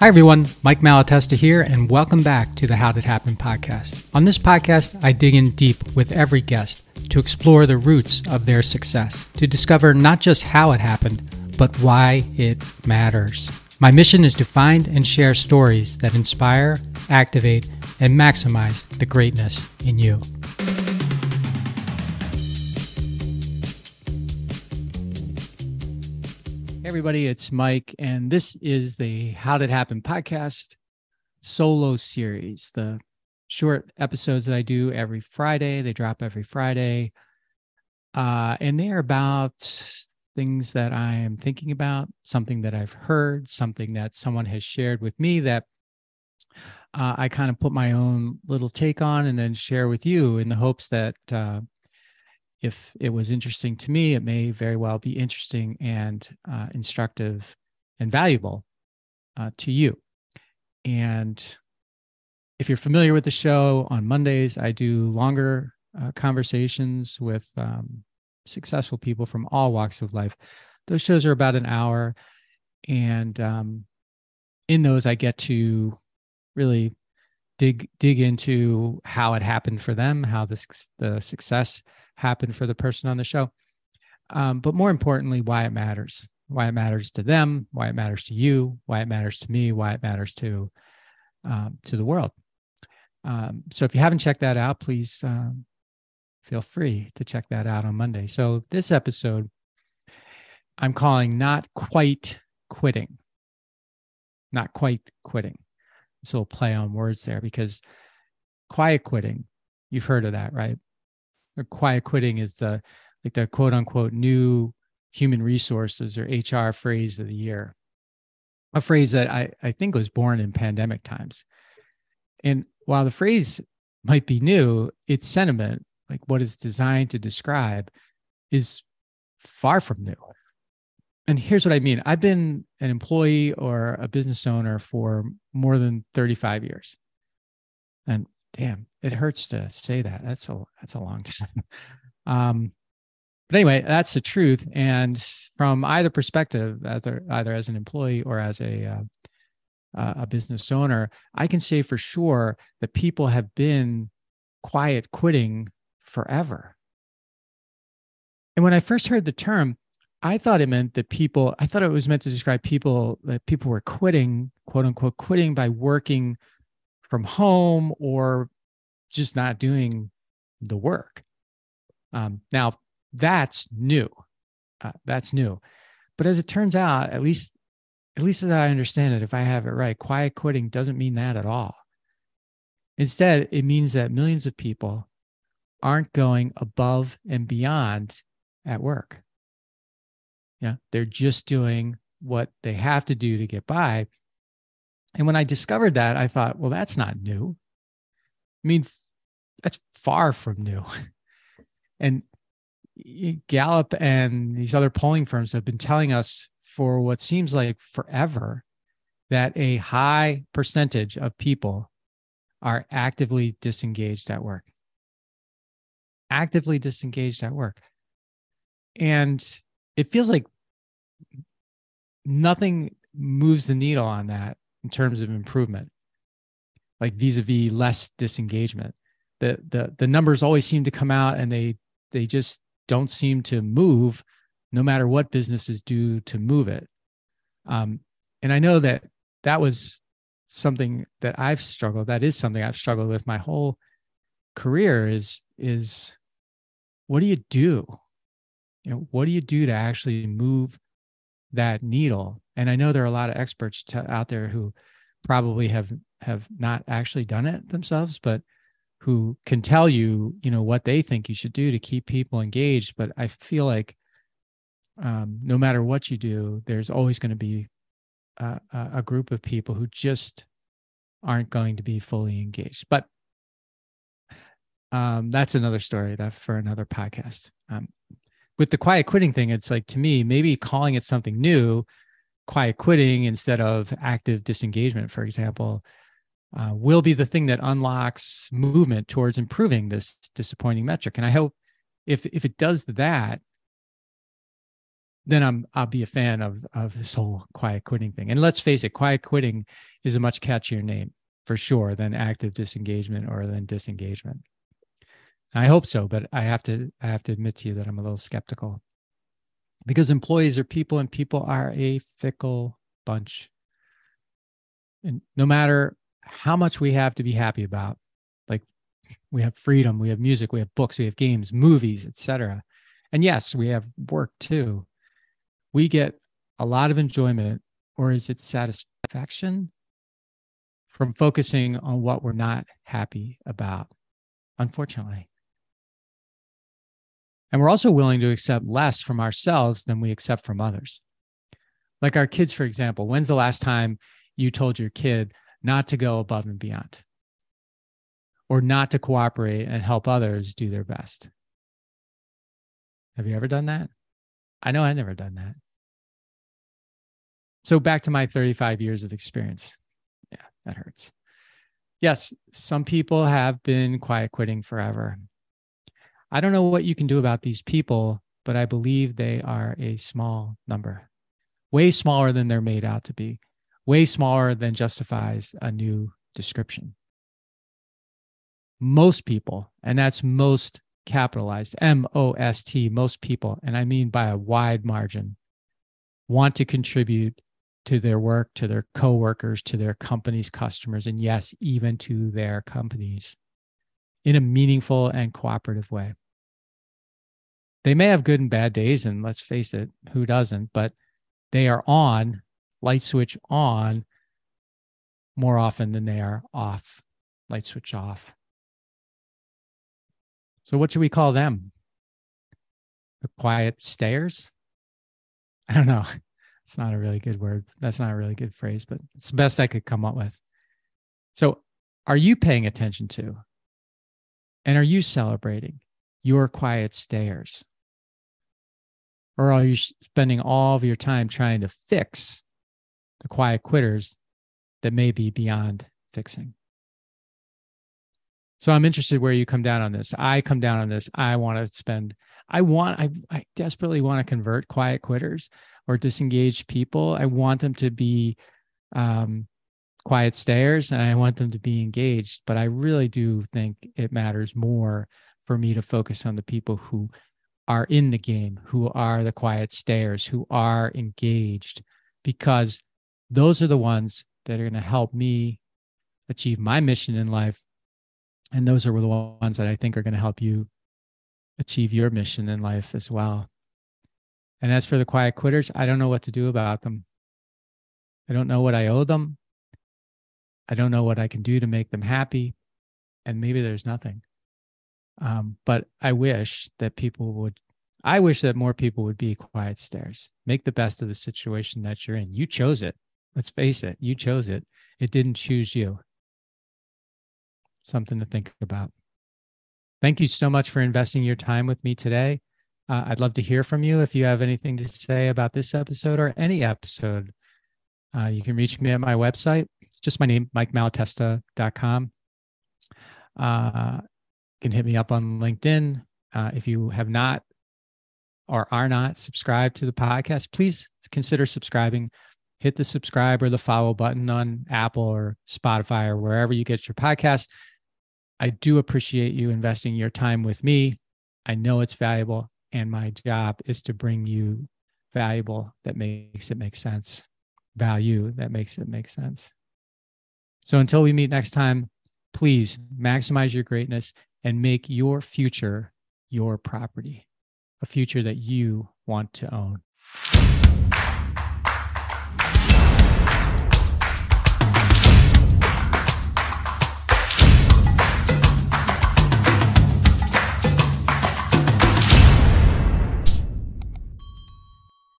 Hi, everyone. Mike Malatesta here, and welcome back to the How Did It Happen podcast. On this podcast, I dig in deep with every guest to explore the roots of their success, to discover not just how it happened, but why it matters. My mission is to find and share stories that inspire, activate, and maximize the greatness in you. Everybody. It's Mike, and this is the How Did It Happen podcast solo series. The short episodes that I do every Friday, they drop every Friday. Uh, and they are about things that I am thinking about, something that I've heard, something that someone has shared with me that uh, I kind of put my own little take on and then share with you in the hopes that uh, if it was interesting to me, it may very well be interesting and uh, instructive and valuable uh, to you. And if you're familiar with the show, on Mondays, I do longer uh, conversations with um, successful people from all walks of life. Those shows are about an hour. And um, in those, I get to really dig dig into how it happened for them, how this the success happen for the person on the show. Um, but more importantly, why it matters, why it matters to them, why it matters to you, why it matters to me, why it matters to um, to the world. Um, so if you haven't checked that out, please um, feel free to check that out on Monday. So this episode, I'm calling "Not Quite Quitting." Not quite quitting. This little play on words there because quiet quitting, you've heard of that, right? Quiet quitting is the like the quote unquote new human resources or HR phrase of the year. A phrase that I, I think was born in pandemic times. And while the phrase might be new, its sentiment, like what it's designed to describe, is far from new. And here's what I mean I've been an employee or a business owner for more than 35 years. And damn, it hurts to say that. That's a that's a long time. Um, but anyway, that's the truth. And from either perspective, either either as an employee or as a uh, a business owner, I can say for sure that people have been quiet quitting forever. And when I first heard the term, I thought it meant that people, I thought it was meant to describe people that people were quitting, quote unquote, quitting by working from home or just not doing the work. Um, now, that's new. Uh, that's new. But as it turns out, at least at least as I understand it, if I have it right, quiet quitting doesn't mean that at all. Instead, it means that millions of people aren't going above and beyond at work. Yeah, they're just doing what they have to do to get by and when I discovered that, I thought, well, that's not new. I mean, that's far from new. And Gallup and these other polling firms have been telling us for what seems like forever that a high percentage of people are actively disengaged at work. Actively disengaged at work. And it feels like nothing moves the needle on that in terms of improvement, like vis-a-vis less disengagement. The the the numbers always seem to come out and they they just don't seem to move no matter what businesses do to move it. Um, and I know that that was something that I've struggled. That is something I've struggled with my whole career. Is is what do you do? You know, what do you do to actually move that needle and i know there are a lot of experts to, out there who probably have have not actually done it themselves but who can tell you you know what they think you should do to keep people engaged. But i feel like um, no matter what you do there's always going to be a, a group of people who just aren't going to be fully engaged. But um, that's another story that for another podcast. Um, with the quiet quitting thing it's like to me maybe calling it something new quiet quitting instead of active disengagement, for example, uh, will be the thing that unlocks movement towards improving this disappointing metric. And I hope if if it does that, then I'm I'll be a fan of of this whole quiet quitting thing. And let's face it, quiet quitting is a much catchier name for sure than active disengagement or than disengagement. I hope so, but I have to I have to admit to you that I'm a little skeptical. Because employees are people and people are a fickle bunch. And no matter how much we have to be happy about, like we have freedom, we have music, we have books, we have games, movies, etc. And yes, we have work too we get a lot of enjoyment, or is it satisfaction from focusing on what we're not happy about? Unfortunately. And we're also willing to accept less from ourselves than we accept from others. Like our kids, for example, when's the last time you told your kid not to go above and beyond or not to cooperate and help others do their best? Have you ever done that? I know I never done that. So back to my 35 years of experience. Yeah, that hurts. Yes, some people have been quiet quitting forever. I don't know what you can do about these people, but I believe they are a small number, way smaller than they're made out to be, way smaller than justifies a new description. Most people, and that's most capitalized M O S T, most people, and I mean by a wide margin, want to contribute to their work, to their coworkers, to their company's customers, and yes, even to their companies in a meaningful and cooperative way. They may have good and bad days, and let's face it, who doesn't? But they are on, light switch on, more often than they are off, light switch off. So, what should we call them? The quiet stayers I don't know. It's not a really good word. That's not a really good phrase, but it's the best I could come up with. So, are you paying attention to and are you celebrating your quiet stayers? Or are you spending all of your time trying to fix the quiet quitters that may be beyond fixing? So I'm interested where you come down on this. I come down on this. I want to spend, I want, I, I desperately want to convert quiet quitters or disengaged people. I want them to be um, quiet stayers and I want them to be engaged. But I really do think it matters more for me to focus on the people who are in the game, who are the quiet stayers, who are engaged, because those are the ones that are going to help me achieve my mission in life and those are the ones that I think are going to help you achieve your mission in life as well. And as for the quiet quitters, I don't know what to do about them. I don't know what I owe them. I don't know what I can do to make them happy. And maybe there's nothing. Um, but I wish that people would, I wish that more people would be quiet stayers. Make the best of the situation that you're in. You chose it. Let's face it, you chose it. It didn't choose you something to think about. Thank you so much for investing your time with me today. Uh, I'd love to hear from you if you have anything to say about this episode or any episode. Uh, you can reach me at my website. It's just my name, mikemalatesta.com. Uh, can hit me up on LinkedIn. Uh, if you have not or are not subscribed to the podcast, please consider subscribing. Hit the subscribe or the follow button on Apple or Spotify or wherever you get your podcast. I do appreciate you investing your time with me. I know it's valuable, and my job is to bring you valuable that makes it make sense, value that makes it make sense. So until we meet next time, please maximize your greatness and make your future your property, a future that you want to own.